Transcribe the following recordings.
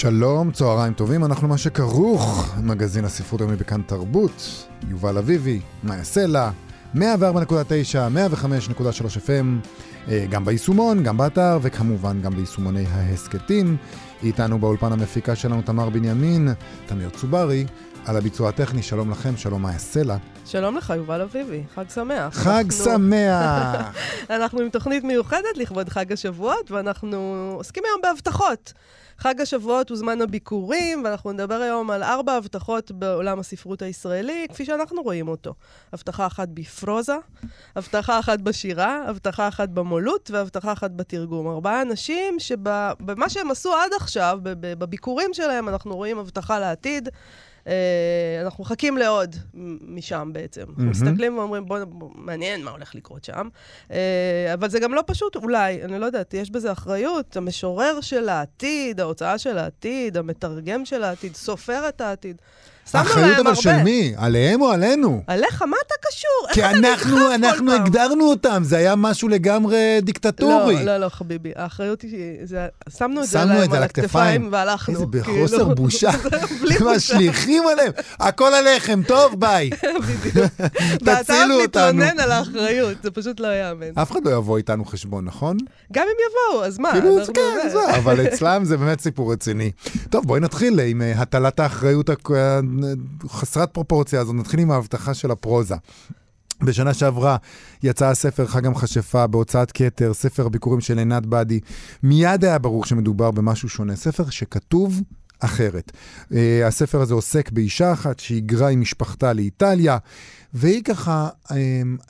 שלום, צהריים טובים, אנחנו מה שכרוך, מגזין הספרות היומי בכאן תרבות, יובל אביבי, מאיה סלע, 104.9, 105.3 FM, גם ביישומון, גם באתר, וכמובן גם ביישומוני ההסכתים. איתנו באולפן המפיקה שלנו תמר בנימין, תמיר צוברי, על הביצוע הטכני, שלום לכם, שלום מאיה סלע. שלום לך, יובל אביבי, חג שמח. חג אנחנו... שמח! אנחנו עם תוכנית מיוחדת לכבוד חג השבועות, ואנחנו עוסקים היום בהבטחות. חג השבועות הוא זמן הביקורים, ואנחנו נדבר היום על ארבע הבטחות בעולם הספרות הישראלי, כפי שאנחנו רואים אותו. הבטחה אחת בפרוזה, הבטחה אחת בשירה, הבטחה אחת במולות והבטחה אחת בתרגום. ארבעה אנשים שבמה שהם עשו עד עכשיו, בביקורים שלהם, אנחנו רואים הבטחה לעתיד. Uh, אנחנו מחכים לעוד משם בעצם. Mm-hmm. אנחנו מסתכלים ואומרים, בוא, מעניין מה הולך לקרות שם. Uh, אבל זה גם לא פשוט, אולי, אני לא יודעת, יש בזה אחריות. המשורר של העתיד, ההוצאה של העתיד, המתרגם של העתיד, סופר את העתיד. האחריות אבל של מי? עליהם או עלינו? עליך, מה אתה קשור? כי אנחנו, אנחנו הגדרנו אותם, זה היה משהו לגמרי דיקטטורי. לא, לא, לא, חביבי, האחריות היא, זה, שמנו את זה עליהם על הכתפיים והלכנו. איזה בחוסר כאילו. בושה. משליכים עליהם, הכל עליכם, טוב, ביי. תצילו אותנו. ואתה מתלונן על האחריות, זה פשוט לא יאמן. אף אחד לא יבוא איתנו חשבון, נכון? גם אם יבואו, אז מה? כאילו, כן, זה, אבל אצלם זה באמת סיפור רציני. טוב, בואי נתחיל עם אה, הטלת האחריות חסרת פרופורציה הזאת, נתחיל עם ההבטחה של הפרוזה. בשנה שעברה יצא הספר חג המכשפה בהוצאת כתר, ספר הביקורים של עינת באדי. מיד היה ברור שמדובר במשהו שונה. ספר שכתוב אחרת. Uh, הספר הזה עוסק באישה אחת שהיגרה עם משפחתה לאיטליה, והיא ככה, um,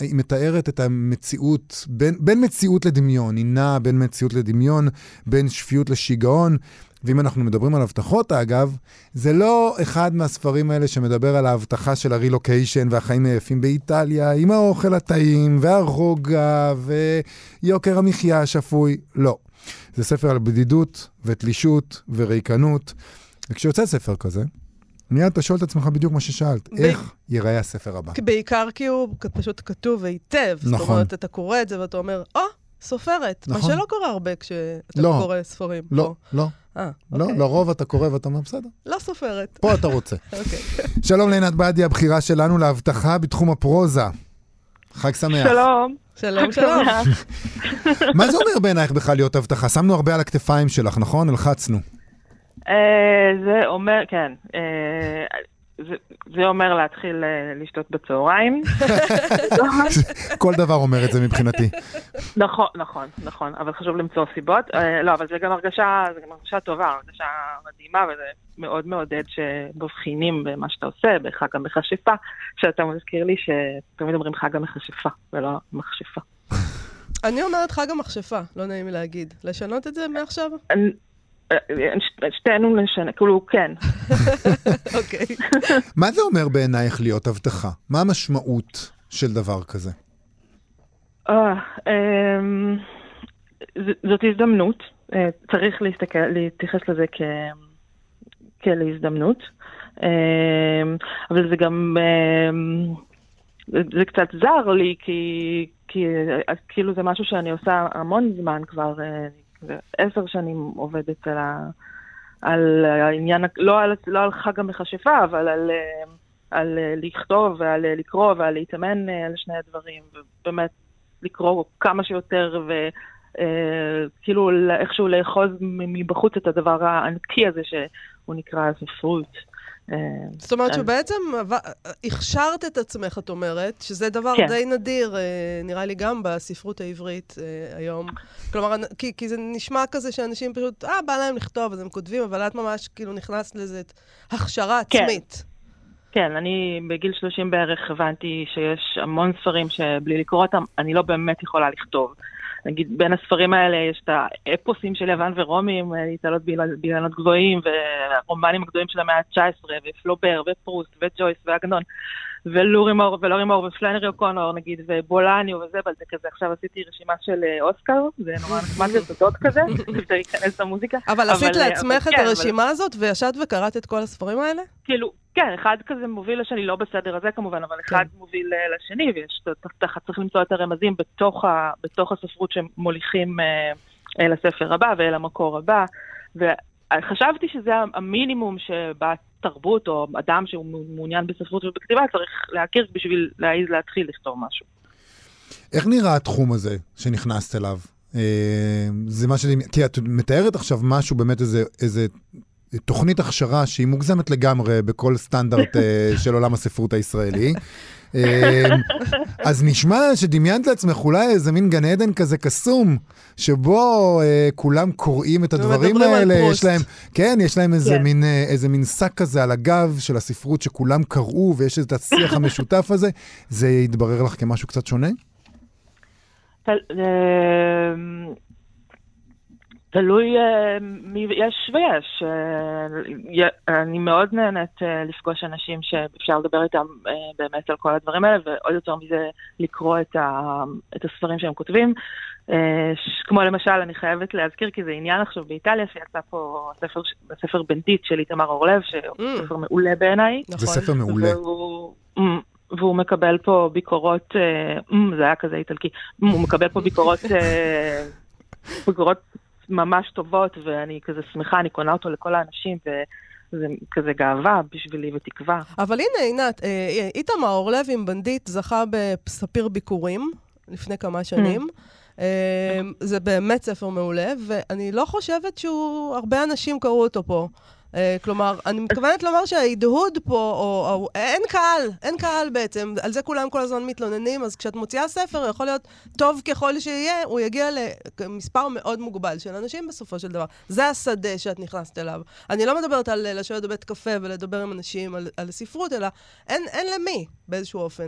היא מתארת את המציאות, בין, בין מציאות לדמיון, היא נעה בין מציאות לדמיון, בין שפיות לשיגעון. ואם אנחנו מדברים על הבטחות, אגב, זה לא אחד מהספרים האלה שמדבר על ההבטחה של הרילוקיישן והחיים היפים באיטליה, עם האוכל הטעים והרוגע ויוקר המחיה השפוי. לא. זה ספר על בדידות ותלישות וריקנות. וכשיוצא ספר כזה, מיד אתה שואל את עצמך בדיוק מה ששאלת, ב... איך ייראה הספר הבא? בעיקר כי הוא פשוט כתוב היטב. נכון. זאת אומרת, אתה קורא את זה ואתה אומר, או, oh, סופרת. נכון. מה שלא קורה הרבה כשאתה לא, קורא ספרים. לא, פה. לא. אה, לא, אוקיי. לרוב אתה קורא ואתה אומר, בסדר. לא סופרת. פה אתה רוצה. אוקיי. שלום לעינת באדי, הבחירה שלנו להבטחה בתחום הפרוזה. חג שמח. שלום. שלום, שלום. מה זה אומר בעינייך בכלל להיות הבטחה? שמנו הרבה על הכתפיים שלך, נכון? הלחצנו. אה, זה אומר, כן. אה, זה, זה אומר להתחיל אה, לשתות בצהריים. כל דבר אומר את זה מבחינתי. נכון, נכון, נכון, אבל חשוב למצוא סיבות. לא, אבל זה גם הרגשה, זה גם הרגשה טובה, הרגשה מדהימה, וזה מאוד מעודד שמבחינים במה שאתה עושה, בחג המכשפה, שאתה מזכיר לי שתמיד אומרים חג המכשפה, ולא מכשפה. אני אומרת חג המכשפה, לא נעים לי להגיד. לשנות את זה מעכשיו? שתינו נשנה, כאילו, כן. אוקיי. מה זה אומר בעינייך להיות הבטחה? מה המשמעות של דבר כזה? אה, אמ, זאת הזדמנות, אה, צריך להסתכל, להתייחס לזה כלהזדמנות, אמ, אבל זה גם, אמ, זה קצת זר לי, כי כאילו זה משהו שאני עושה המון זמן כבר, אה, עשר שנים עובדת על, ה, על העניין, לא על, לא על חג המכשפה, אבל על, על לכתוב ועל לקרוא ועל להתאמן על שני הדברים, ובאמת לקרוא כמה שיותר וכאילו איכשהו לאחוז מבחוץ את הדבר הענקי הזה שהוא נקרא ספרות. אה, זאת אומרת שבעצם הכשרת את עצמך, את אומרת, שזה דבר כן. די נדיר, אה, נראה לי גם בספרות העברית אה, היום. כלומר, כי, כי זה נשמע כזה שאנשים פשוט, אה, בא להם לכתוב, אז הם כותבים, אבל את ממש כאילו נכנסת לזה הכשרה כן. עצמית. כן, אני בגיל 30 בערך הבנתי שיש המון ספרים שבלי לקרוא אותם, אני לא באמת יכולה לכתוב. נגיד בין הספרים האלה יש את האפוסים של יוון ורומי עם להתעלות באילנות גבוהים, והרומנים הגדולים של המאה ה-19, ופלובר, ופרוסט, וג'ויס, ועגנון. ולורי מור, ולורי מור, ופלנרי אוקונור, נגיד, ובולני וזה, אבל זה כזה, עכשיו עשיתי רשימה של אה, אוסקר, זה נורא נחמד לתודות כזה, כדי להיכנס למוזיקה. אבל עשית אה, לעצמך את כן, הרשימה הזאת, וישבת וקראת את כל הספרים האלה? כאילו, כן, אחד כזה מוביל לשני, לא בסדר הזה כמובן, אבל אחד כן. מוביל אה, לשני, ויש, צריך למצוא את הרמזים בתוך הספרות שמוליכים לספר הבא ואל המקור הבא. וחשבתי שזה המינימום שבת תרבות או אדם שהוא מעוניין בספרות ובכתיבה צריך להכיר בשביל להעיז להתחיל לכתוב משהו. איך נראה התחום הזה שנכנסת אליו? אה, זה מה ש... כי את מתארת עכשיו משהו, באמת איזה, איזה תוכנית הכשרה שהיא מוגזמת לגמרי בכל סטנדרט אה, של עולם הספרות הישראלי. אמ, אז נשמע שדמיינת לעצמך אולי איזה מין גן עדן כזה קסום, שבו אה, כולם קוראים את הדברים האלה, יש להם, כן, יש להם איזה, כן. מין, אה, איזה מין שק כזה על הגב של הספרות שכולם קראו, ויש את השיח המשותף הזה, זה יתברר לך כמשהו קצת שונה? תלוי אה, מי יש ויש. אה, אני מאוד נהנית אה, לפגוש אנשים שאפשר לדבר איתם באמת על כל הדברים האלה, ועוד יותר מזה לקרוא את, ה, את הספרים שהם כותבים. כמו למשל, אני חייבת להזכיר, כי זה עניין עכשיו באיטליה, שיצא פה ספר, ספר בנדית של איתמר אורלב, שהוא mm. ספר מעולה בעיניי. נכון. זה ספר מעולה. והוא, והוא מקבל פה ביקורות, זה היה כזה איטלקי, הוא מקבל פה ביקורות, ביקורות ממש טובות, ואני כזה שמחה, אני קונה אותו לכל האנשים, וזה כזה גאווה בשבילי ותקווה. אבל הנה, עינת, אה, אה, איתמר אורלב עם בנדיט זכה בספיר ביקורים לפני כמה שנים. Mm. זה באמת ספר מעולה, ואני לא חושבת שהוא... הרבה אנשים קראו אותו פה. Uh, כלומר, אני מתכוונת לומר שההדהוד פה, או, או אין קהל, אין קהל בעצם, על זה כולם כל הזמן מתלוננים, אז כשאת מוציאה ספר, יכול להיות טוב ככל שיהיה, הוא יגיע למספר מאוד מוגבל של אנשים בסופו של דבר. זה השדה שאת נכנסת אליו. אני לא מדברת על לשבת בבית קפה ולדבר עם אנשים על, על ספרות, אלא אין, אין למי באיזשהו אופן.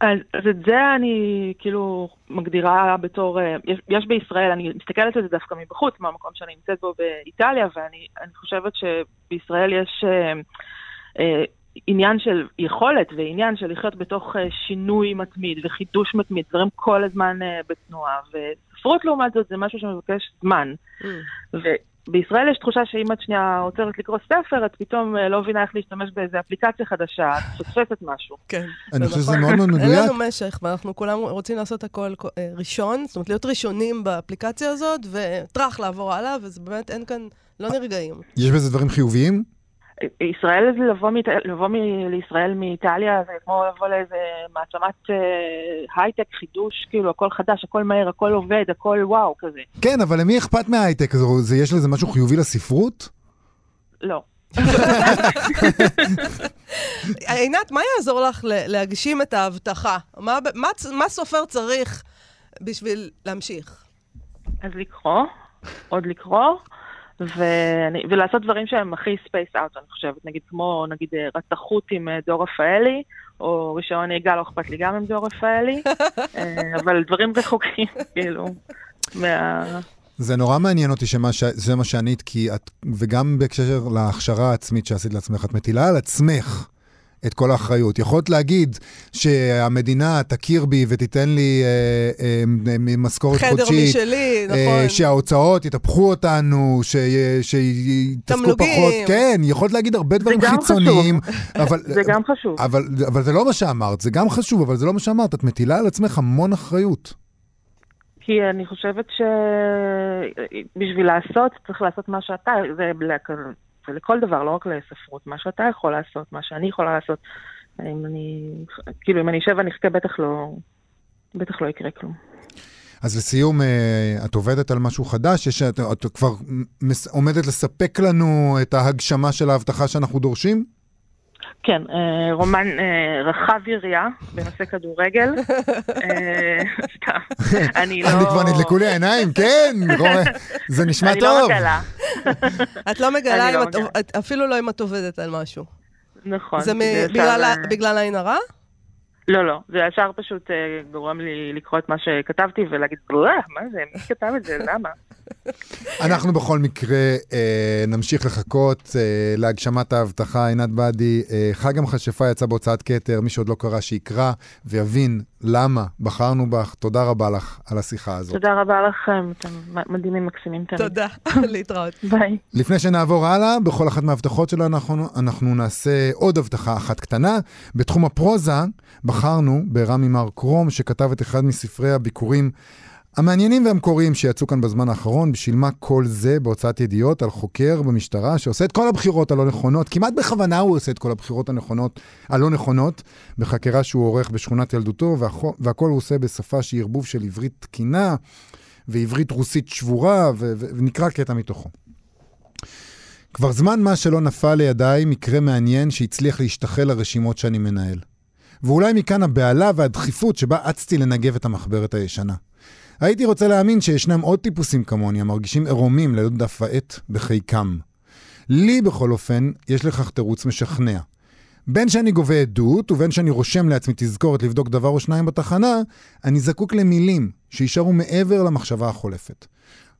אז, אז את זה אני כאילו מגדירה בתור, אה, יש, יש בישראל, אני מסתכלת על זה דווקא מבחוץ, מהמקום שאני נמצאת בו באיטליה, ואני חושבת שבישראל יש אה, אה, עניין של יכולת ועניין של לחיות בתוך אה, שינוי מתמיד וחידוש מתמיד, דברים כל הזמן אה, בתנועה, וספרות לעומת זאת זה משהו שמבקש זמן. Mm. בישראל יש תחושה שאם את שנייה עוצרת לקרוא ספר, את פתאום אה, לא מבינה איך להשתמש באיזה אפליקציה חדשה, את מפספסת משהו. כן. אני חושב שזה מאוד מאוד מדויק. אין לנו משך, ואנחנו כולם רוצים לעשות הכל אה, ראשון, זאת אומרת, להיות ראשונים באפליקציה הזאת, וטראח לעבור הלאה, וזה באמת, אין כאן, לא נרגעים. יש בזה דברים חיוביים? ישראל, לבוא, מת... לבוא מ... לישראל מאיטליה זה כמו לבוא לאיזה מעצמת אה, הייטק, חידוש, כאילו הכל חדש, הכל מהר, הכל עובד, הכל וואו כזה. כן, אבל למי אכפת מההייטק? זה, יש לזה משהו חיובי לספרות? לא. עינת, מה יעזור לך להגשים את ההבטחה? מה, מה, מה סופר צריך בשביל להמשיך? אז לקרוא, עוד לקרוא. ואני, ולעשות דברים שהם הכי space out, אני חושבת, נגיד כמו, נגיד, אה, רתחות עם אה, דור רפאלי, או רישיון נהיגה, לא אכפת לי גם עם דור רפאלי, אה, אבל דברים רחוקים, כאילו, מה... זה נורא מעניין אותי שזה מה שענית, כי את, וגם בהקשר להכשרה העצמית שעשית לעצמך, את מטילה על עצמך את כל האחריות. יכולת להגיד שהמדינה תכיר בי ותיתן לי אה, אה, משכורת חודשית. חדר משלי, אה, נכון. שההוצאות יתהפכו אותנו, שיתעסקו פחות. כן, יכולת להגיד הרבה דברים חיצוניים. אבל, זה גם חשוב. אבל, אבל זה לא מה שאמרת, זה גם חשוב, אבל זה לא מה שאמרת. את מטילה על עצמך המון אחריות. כי אני חושבת שבשביל לעשות, צריך לעשות מה שאתה, זה ולכל דבר, לא רק לספרות, מה שאתה יכול לעשות, מה שאני יכולה לעשות. אם אני, כאילו, אם אני אשב ואני אחכה, בטח לא, בטח לא יקרה כלום. אז לסיום, אה, את עובדת על משהו חדש? יש, את, את כבר עומדת לספק לנו את ההגשמה של ההבטחה שאנחנו דורשים? כן, אה, רומן אה, רחב יריעה בנושא כדורגל. אה, סתם, אני לא... אני כבר נדלקו לי העיניים, כן, זה נשמע טוב. אני לא מגלה. את לא מגלה, לא אפילו לא אם את עובדת על משהו. נכון. זה בגלל העין הרע? לא, לא, זה ישר פשוט גורם לי לקרוא את מה שכתבתי ולהגיד, "בלה, מה זה, מי כתב את זה, למה? אנחנו בכל מקרה אה, נמשיך לחכות אה, להגשמת ההבטחה, עינת באדי. אה, חג המכשפה יצא בהוצאת כתר, מי שעוד לא קרא שיקרא ויבין למה בחרנו בך. תודה רבה לך על השיחה הזאת. תודה רבה לכם, אתם מדהימים, מקסימים תמיד. תודה, להתראות. ביי. לפני שנעבור הלאה, בכל אחת מההבטחות שלנו אנחנו, אנחנו נעשה עוד הבטחה אחת קטנה. בתחום הפרוזה בחרנו ברמי מר קרום, שכתב את אחד מספרי הביקורים המעניינים והמקוריים שיצאו כאן בזמן האחרון, בשביל מה כל זה בהוצאת ידיעות על חוקר במשטרה שעושה את כל הבחירות הלא נכונות, כמעט בכוונה הוא עושה את כל הבחירות הנכונות, הלא נכונות, בחקירה שהוא עורך בשכונת ילדותו, והכו- והכל הוא עושה בשפה שהיא ערבוב של עברית תקינה ועברית רוסית שבורה, ו- ו- ונקרא קטע מתוכו. כבר זמן מה שלא נפל לידיי מקרה מעניין שהצליח להשתחל לרשימות שאני מנהל. ואולי מכאן הבהלה והדחיפות שבה אצתי לנגב את המחברת הישנה. הייתי רוצה להאמין שישנם עוד טיפוסים כמוני המרגישים עירומים ללא דף ועט בחיקם. לי בכל אופן, יש לכך תירוץ משכנע. בין שאני גובה עדות ובין שאני רושם לעצמי תזכורת לבדוק דבר או שניים בתחנה, אני זקוק למילים שיישארו מעבר למחשבה החולפת.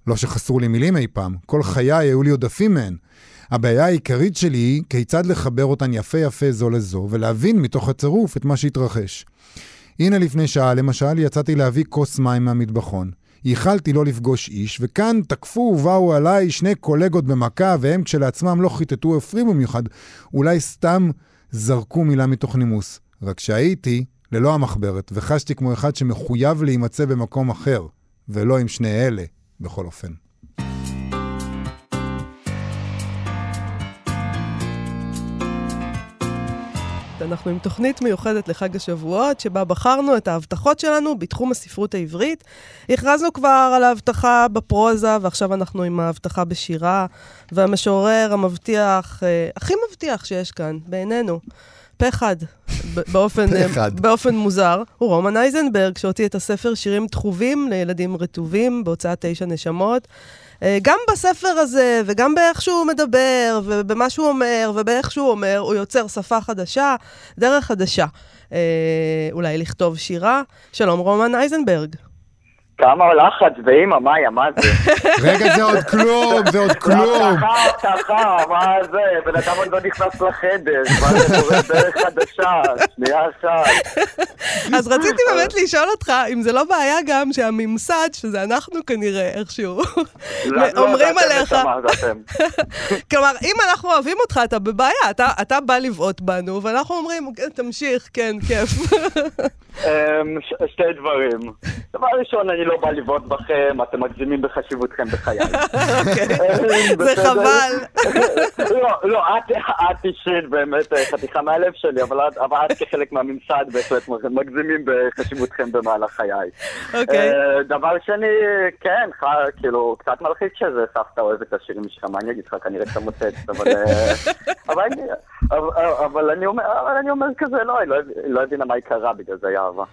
לא שחסרו לי מילים אי פעם, כל חיי היו לי עודפים מהן. הבעיה העיקרית שלי היא כיצד לחבר אותן יפה יפה זו לזו, ולהבין מתוך הצירוף את מה שהתרחש. הנה לפני שעה, למשל, יצאתי להביא כוס מים מהמטבחון. ייחלתי לא לפגוש איש, וכאן תקפו ובאו עליי שני קולגות במכה, והם כשלעצמם לא חיטטו או הפרימו במיוחד, אולי סתם זרקו מילה מתוך נימוס. רק שהייתי ללא המחברת, וחשתי כמו אחד שמחויב להימצא במקום אחר, ולא עם שני אלה, בכל אופן. אנחנו עם תוכנית מיוחדת לחג השבועות, שבה בחרנו את ההבטחות שלנו בתחום הספרות העברית. הכרזנו כבר על ההבטחה בפרוזה, ועכשיו אנחנו עם ההבטחה בשירה, והמשורר המבטיח, אה, הכי מבטיח שיש כאן, בעינינו. פה אחד, באופן, אה. באופן מוזר, הוא רומן אייזנברג, שהוציא את הספר שירים דחובים לילדים רטובים בהוצאת תשע נשמות. אה, גם בספר הזה, וגם באיך שהוא מדבר, ובמה שהוא אומר, ובאיך שהוא אומר, הוא יוצר שפה חדשה, דרך חדשה. אה, אולי לכתוב שירה. שלום, רומן אייזנברג. כמה לחץ באמא, מאיה, מה זה? רגע, זה עוד כלום, זה עוד כלום. הבטחה, הבטחה, מה זה? בן אדם עוד לא נכנס לחדר, מה זה קורה דרך חדשה? שנייה אחת. אז רציתי באמת לשאול אותך, אם זה לא בעיה גם שהממסד, שזה אנחנו כנראה איכשהו, לא, לא, אומרים זה אתם עליך. כלומר, אם אנחנו אוהבים אותך, אתה בבעיה, אתה, אתה בא לבעוט בנו, ואנחנו אומרים, תמשיך, כן, כיף. אמ, שתי דברים. דבר ראשון, אני לא בא לבעוט בכם, אתם מגזימים בחשיבותכם בחיי. אוקיי. אמ, זה? חבל. לא, לא, את, אישית באמת אה, חתיכה מהלב שלי, אבל את, כחלק מהממסד בהחלט מגזימים בחשיבותכם במהלך חיי. אוקיי. אה, דבר שני, כן, כאילו, קצת מלחיץ שזה סבתא אוהבת את השירים שלך, מה אני אגיד לך, כנראה שאתה מוצץ, אבל... אה, אבל אני- אומר, כזה, לא, היא לא- היא לא הבינה מה היא קרה, בגלל זה היא אהבה.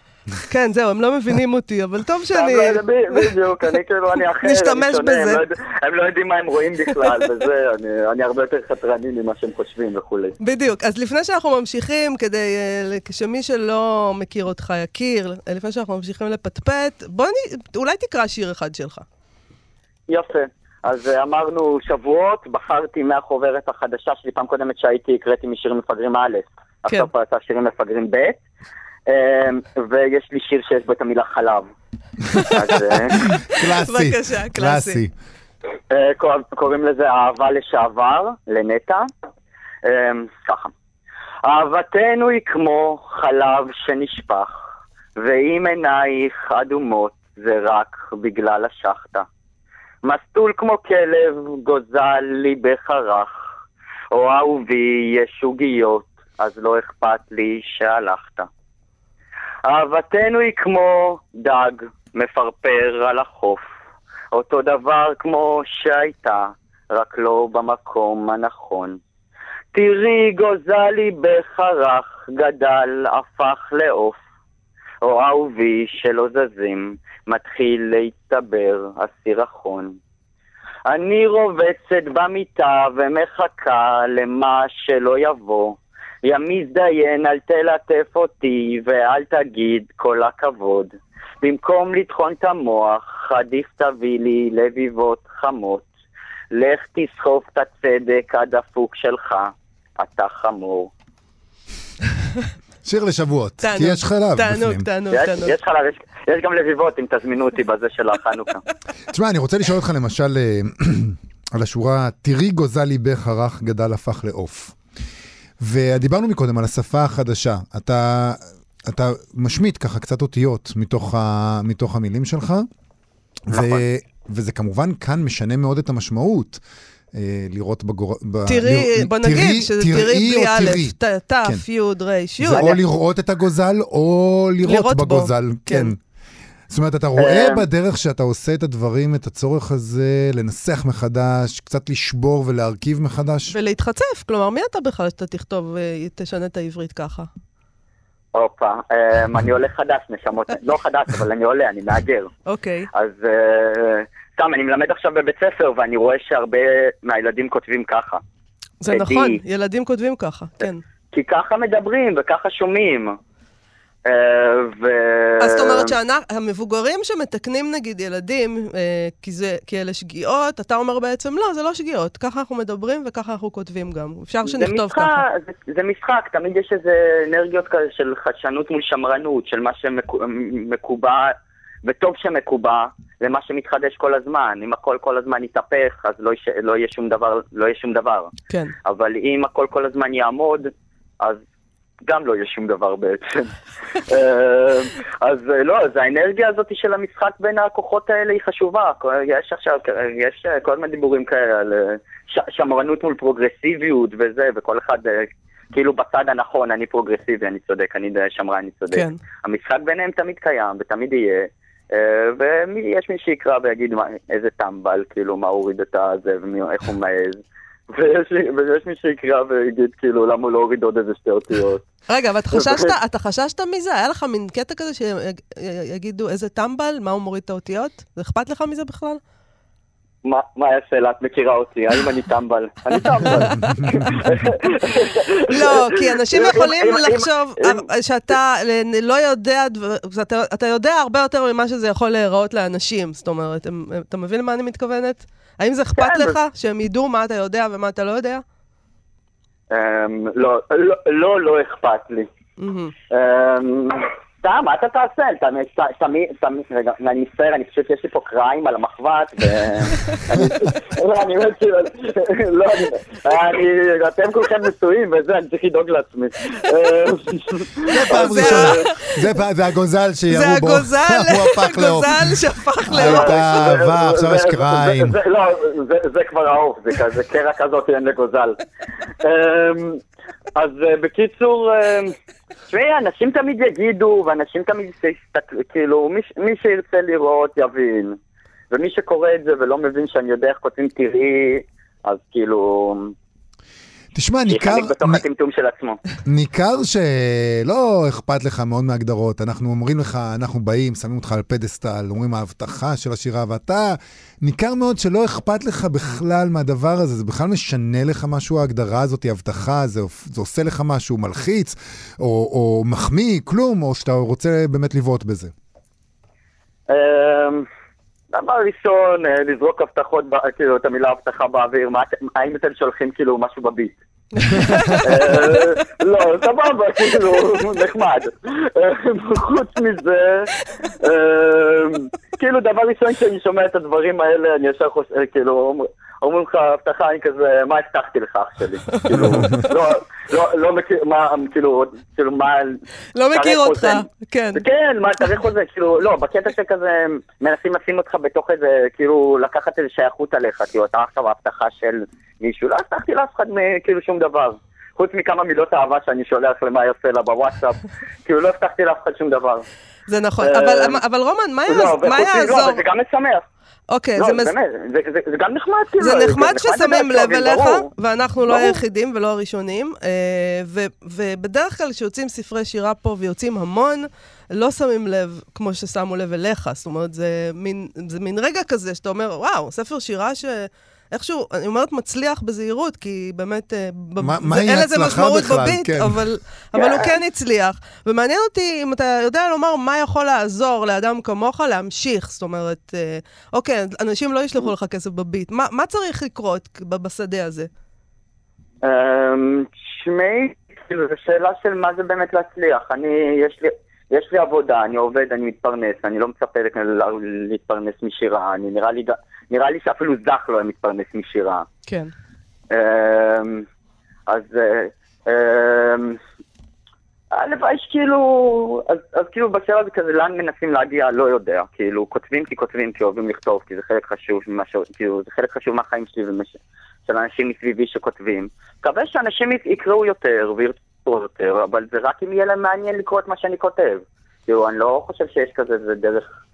כן, זהו, הם לא מבינים אותי, אבל טוב שאני... אבל ב- בדיוק, אני כאילו, אני אחר, נשתמש אני שונה, בזה. לא הם לא יודעים מה הם רואים בכלל, וזה, אני- אני הרבה יותר חתרני ממה שהם חושבים וכולי. בדיוק. אז לפני שאנחנו ממשיכים, כדי אה, שמי שלא מכיר אותך יכיר, אה, לפני שאנחנו ממשיכים לפטפט, בוא נ... אולי תקרא שיר אחד שלך. יפה. אז אה, אמרנו שבועות, בחרתי מהחוברת החדשה שלי, פעם קודמת שהייתי, הקראתי משירים מפגרים א', עכשיו כבר יצא שירים מפגרים ב', ויש לי שיר שיש בו את המילה חלב. אה, קלאסי, קלאסי. אה, קור- קוראים לזה אהבה לשעבר, לנטע. אה, ככה. אהבתנו היא כמו חלב שנשפך, ואם עינייך אדומות זה רק בגלל השחטה. מסטול כמו כלב גוזל לי בחרך, או אהובי יש עוגיות, אז לא אכפת לי שהלכת. אהבתנו היא כמו דג מפרפר על החוף, אותו דבר כמו שהייתה, רק לא במקום הנכון. תראי גוזלי בחרך, גדל, הפך לעוף, או אהובי שלא זזים, מתחיל להצטבר הסירחון. אני רובצת במיטה ומחכה למה שלא יבוא, יא מזדיין, אל תלטף אותי ואל תגיד כל הכבוד. במקום לטחון את המוח, עדיף תביא לי לביבות חמות. לך תסחוף את הצדק הדפוק שלך, אתה חמור. שיר לשבועות, כי תענוג, יש חלב תענוג, בפנים. תענוג, יש, תענוג. יש חלב, יש, יש גם לביבות אם תזמינו אותי בזה של החנוכה. תשמע, אני רוצה לשאול אותך למשל אה, על השורה, תראי גוזל ליבך הרך גדל הפך לעוף. ודיברנו מקודם על השפה החדשה. אתה, אתה משמיט ככה קצת אותיות מתוך, ה, מתוך המילים שלך, ו, נכון. וזה כמובן כאן משנה מאוד את המשמעות. אה, לראות בגור... ב- תראי, בוא נגיד שזה תראי בלי א'. ת, ת', כן. י', ר', י'. זה או לראות את הגוזל, או לראות לראות בו, בגוזל. כן. זאת אומרת, אתה רואה אה. בדרך שאתה עושה את הדברים, את הצורך הזה לנסח מחדש, קצת לשבור ולהרכיב מחדש. ולהתחצף, כלומר, מי אתה בכלל שאתה תכתוב, אה, תשנה את העברית ככה? הופה, אמ, אני עולה חדש, נשמות, לא חדש, אבל אני עולה, אני מהגר. אוקיי. אז אה, סתם, אני מלמד עכשיו בבית ספר, ואני רואה שהרבה מהילדים כותבים ככה. זה. נכון, ילדים כותבים ככה, כן. כי ככה מדברים וככה שומעים. אה, ו... אז זאת אומרת שהמבוגרים שמתקנים נגיד ילדים, אה, כי, זה, כי אלה שגיאות, אתה אומר בעצם לא, זה לא שגיאות, ככה אנחנו מדברים וככה אנחנו כותבים גם. אפשר שנכתוב משחק, ככה. זה, זה משחק, תמיד יש איזה אנרגיות כזה של חדשנות מול שמרנות, של מה שמקובע, וטוב שמקובע, למה שמתחדש כל הזמן. אם הכל כל הזמן יתהפך, אז לא, יש, לא, יהיה שום דבר, לא יהיה שום דבר. כן. אבל אם הכל כל הזמן יעמוד, אז גם לא יהיה שום דבר בעצם. אה, אז אה, לא, אז האנרגיה הזאת של המשחק בין הכוחות האלה היא חשובה. יש עכשיו, יש אה, כל מיני דיבורים כאלה על שמרנות מול פרוגרסיביות וזה, וכל אחד כאילו בצד הנכון, אני פרוגרסיבי, אני צודק, אני שמרן, אני צודק. כן. המשחק ביניהם תמיד קיים ותמיד יהיה. ויש מי שיקרא ויגיד מה, איזה טמבל, כאילו, מה הוריד את הזה ואיך הוא מעז. ויש, ויש מי שיקרא ויגיד, כאילו, למה הוא לא הוריד עוד איזה שתי אותיות. רגע, אבל חששת, אתה חששת מזה? היה לך מין קטע כזה שיגידו איזה טמבל, מה הוא מוריד את האותיות? זה אכפת לך מזה בכלל? מה, מה השאלה? את מכירה אותי? האם אני טמבל? אני טמבל. לא, כי אנשים יכולים לחשוב שאתה לא יודע, אתה- יודע הרבה יותר ממה שזה יכול להיראות לאנשים. זאת אומרת, אתה מבין למה אני מתכוונת? האם זה אכפת כן, לך שהם ידעו מה אתה יודע ומה אתה לא יודע? אמ, לא, לא, לא, לא אכפת לי. סתם, מה אתה תעשה? תמיד, תמיד, תמיד, רגע, אני מצטער, אני פשוט, יש לי פה קריים על המחבת, ו... אני- לא, אני מת כאילו, לא, אני- אתם כולכם נשואים וזה, אני צריך לדאוג לעצמי. זה פעם זה ראשונה. זה זה הגוזל שירו זה בו. הגוזל, הוא הפך לעוף. הגוזל שהפך הייתה לעוף. אהבה, עכשיו יש זה- קריים. זה- זה- לא, זה- זה כבר העוף, זה כזה קרע כזאת אין לגוזל. אז אה, בקיצור, אמ, תשמעי, אנשים תמיד יגידו, ואנשים תמיד יסתכלו, כאילו, מי מי שירצה לראות יבין. ומי שקורא את זה ולא מבין שאני יודע איך כותבים תראי, אז כאילו, תשמע, ניכר, שיחניק בתוך הטמטום של עצמו. ניכר שלא אכפת לך מאוד מהגדרות. אנחנו אומרים לך, אנחנו באים, שמים אותך על פדסטל, אומרים ההבטחה של השירה, ואתה, ניכר מאוד שלא אכפת לך בכלל מהדבר הזה. זה בכלל משנה לך משהו, ההגדרה הזאת, ההבטחה, זה, זה עושה לך משהו מלחיץ, או, או מחמיא, כלום, או שאתה רוצה באמת לבעוט בזה. דבר ראשון, אה, לזרוק הבטחות, כאילו, את המילה הבטחה באוויר, האם אתם שולחים כאילו משהו בביט? אה, לא, סבבה, כאילו, נחמד. אה, חוץ מזה, כאילו, דבר ראשון כשאני שומע את הדברים האלה, אני ישר חושב, אה, כאילו, אומר- אומרים לך הבטחה, אני כזה, מה הבטחתי לך, אח שלי? כאילו, לא, לא, לא מכיר, מה, כאילו, כאילו, מה... לא מכיר אותך. כן. כן, מה, תאריך חוזה, כאילו, לא, בקטע שכזה מנסים לשים אותך בתוך איזה, כאילו, לקחת איזה שייכות עליך, כאילו, אתה עכשיו הבטחה של מישהו, לא הבטחתי לאף אחד כאילו שום דבר. חוץ מכמה מילות אהבה שאני שולח למאיה סלע בוואטסאפ, כאילו, לא הבטחתי לאף אחד שום דבר. זה נכון. אה, אבל- אבל רומן, מה לא, יעז- מה וחוץ מזה, לא, יעזור? אבל זה גם משמח. אוקיי, לא, זה, מז... באמת, זה, זה, זה גם נחמד, כאילו. זה נחמד ששמים לב אליך, ברור. ואנחנו לא ברור. היחידים ולא הראשונים. אה, ו- ובדרך כלל כשיוצאים ספרי שירה פה ויוצאים המון, לא שמים לב כמו ששמו לב אליך. זאת אומרת, זה מין, זה מין רגע כזה שאתה אומר, וואו, ספר שירה ש... איכשהו, אני אומרת מצליח בזהירות, כי באמת, אה, ב- מה- אין לזה משמעות בכלל? בביט, כן. אבל, אבל הוא כן הצליח. ומעניין אותי אם אתה יודע לומר מה יכול לעזור לאדם כמוך להמשיך. זאת אומרת, אה, אוקיי, אנשים לא ישלחו לך כסף בביט. מה, מה צריך לקרות בשדה הזה? אמ, תשמעי, זו שאלה של מה זה באמת להצליח. אני, יש לי... יש לי עבודה, אני עובד, אני מתפרנס, אני לא מצפה להתפרנס משירה, אני נראה לי, נראה לי שאפילו זך לא היה מתפרנס משירה. כן. אמ, אז אה, אמ, הלוואי שכאילו, אז, אז כאילו בשלב הזה כזה לאן מנסים להגיע, לא יודע, כאילו כותבים כי כותבים כי אוהבים לכתוב, כי זה חלק חשוב, ממה ש... כאילו זה חלק חשוב מהחיים שלי ומש... של אנשים מסביבי שכותבים. מקווה שאנשים יקראו יותר וירצו יותר, אבל זה רק אם יהיה להם מעניין לקרוא את מה שאני כותב. כאילו, אני לא חושב שיש כזה, זה דרך,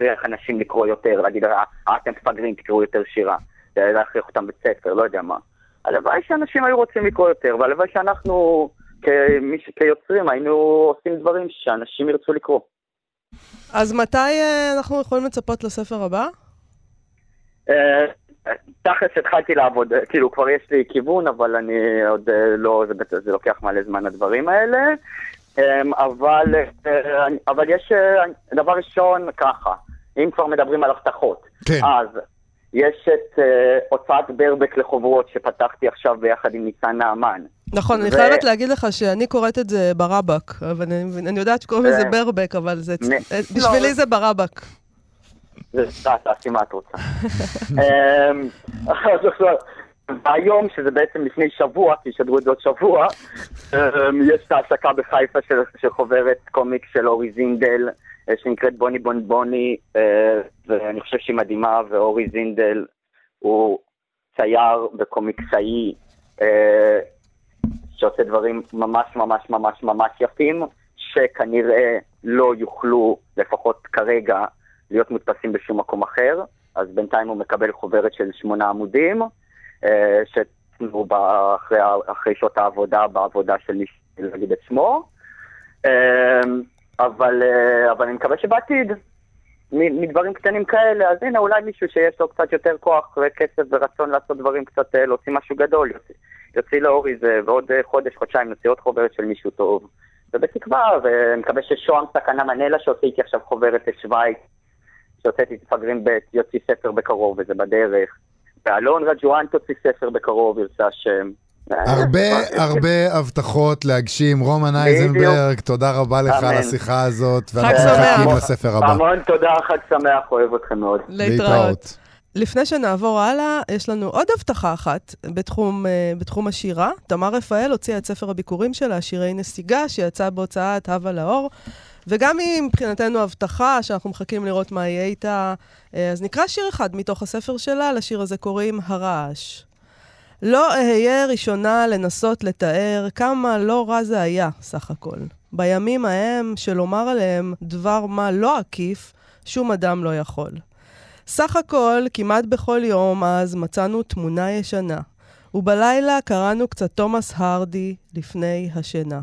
דרך אנשים לקרוא יותר, להגיד, אה, אתם מפגרים, תקראו יותר שירה, להכריח אותם בית ספר, לא יודע מה. הלוואי שאנשים היו רוצים לקרוא יותר, והלוואי שאנחנו כמי, ש- כיוצרים היינו עושים דברים שאנשים ירצו לקרוא. אז מתי אה, אנחנו יכולים לצפות לספר הבא? תכלס התחלתי לעבוד, כאילו כבר יש לי כיוון, אבל אני עוד אה, לא, זה, זה לוקח מלא זמן הדברים האלה. אה, אבל, אה, אני- אבל יש, אה, דבר ראשון, ככה, אם כבר מדברים על הבטחות, כן. אז יש את הוצאת ברבק לחוברות שפתחתי עכשיו ביחד עם ניצן נעמן. נכון, אני ו- חייבת להגיד לך שאני קוראת את זה ברבק, אבל אני, אני יודעת שקוראים לזה. ברבק, אבל זה, נ- בשבילי לא. זה ברבק. תעשי מה את רוצה. אמ, היום, שזה בעצם לפני שבוע, כי ישדרו את זה עוד שבוע, אמ, יש את ההשקה בחיפה של, של חוברת קומיק של אורי זינדל, אה, שנקראת בוני בון בוני, אה, ואני חושב שהיא מדהימה, ואורי זינדל הוא צייר וקומיקסאי, אה, שעושה דברים ממש ממש ממש ממש יפים, שכנראה לא יוכלו, לפחות כרגע, להיות מודפסים בשום מקום אחר, אז בינתיים הוא מקבל חוברת של שמונה עמודים, אה, שתנו אחרי, אחרי שעות העבודה, בעבודה של מי להגיד את שמו, אה, אבל, אה, אבל אני מקווה שבעתיד, מדברים קטנים כאלה, אז הנה אולי מישהו שיש לו קצת יותר כוח וכסף ורצון לעשות דברים קצת, להוציא משהו גדול, יוציא, לאורי זה, ועוד חודש, חודשיים נוציא עוד חוברת של מישהו טוב. ובתקווה, ואני מקווה ששוהם סכנה מנלה שעושה איתי עכשיו חוברת לשוויץ, שהוצאתי את מפגרים ב', יוציא ספר בקרוב וזה בדרך. ואלון רג'ואן תוציא ספר בקרוב, ירצה השם. הרבה אה, הרבה הבטחות להגשים. רומן. אייזנברג, תודה רבה לך. על השיחה הזאת, ואנחנו. מחכים לספר הבא. המון תודה, חג שמח, אוהב אתכם מאוד. להתראות. לפני שנעבור הלאה, יש לנו עוד הבטחה אחת בתחום, אה, בתחום השירה. תמר רפאל הוציאה את ספר הביקורים שלה, שירי נסיגה, שיצא בהוצאת הווה לאור. וגם היא מבחינתנו הבטחה שאנחנו מחכים לראות מה יהיה איתה. אה, אז נקרא שיר אחד מתוך הספר שלה, לשיר הזה קוראים הרעש. לא אהיה ראשונה לנסות לתאר כמה לא רע זה היה, סך הכל. בימים ההם, שלומר עליהם דבר מה לא עקיף, שום אדם לא יכול. סך הכל, כמעט בכל יום אז מצאנו תמונה ישנה, ובלילה קראנו קצת תומאס הרדי לפני השינה.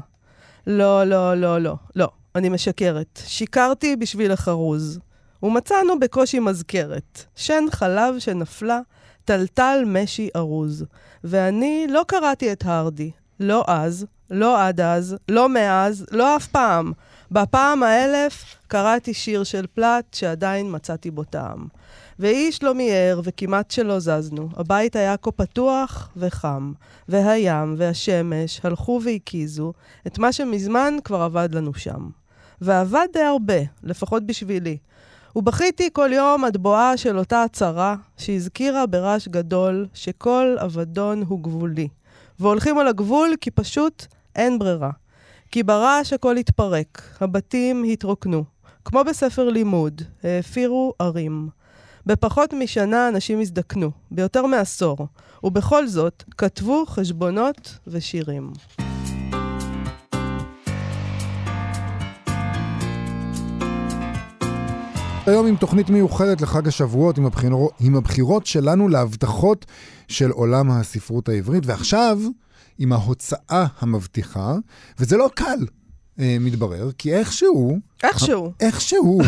לא, לא, לא, לא, לא, אני משקרת. שיקרתי בשביל החרוז. ומצאנו בקושי מזכרת. שן חלב שנפלה, טלטל משי ארוז. ואני לא קראתי את הרדי. לא אז, לא עד אז, לא מאז, לא אף פעם. בפעם האלף קראתי שיר של פלט שעדיין מצאתי בו טעם. ואיש לא מיהר וכמעט שלא זזנו. הבית היה כה פתוח וחם, והים והשמש הלכו והקיזו את מה שמזמן כבר עבד לנו שם. ועבד די הרבה, לפחות בשבילי. ובכיתי כל יום עד בואה של אותה הצהרה, שהזכירה ברעש גדול שכל אבדון הוא גבולי. והולכים על הגבול כי פשוט אין ברירה. כי ברעש הכל התפרק, הבתים התרוקנו. כמו בספר לימוד, העפירו ערים. בפחות משנה אנשים הזדקנו, ביותר מעשור, ובכל זאת כתבו חשבונות ושירים. היום עם תוכנית מיוחדת לחג השבועות, עם, הבחיר... עם הבחירות שלנו להבטחות של עולם הספרות העברית, ועכשיו עם ההוצאה המבטיחה, וזה לא קל, אה, מתברר, כי איכשהו... איכשהו. איכשהו,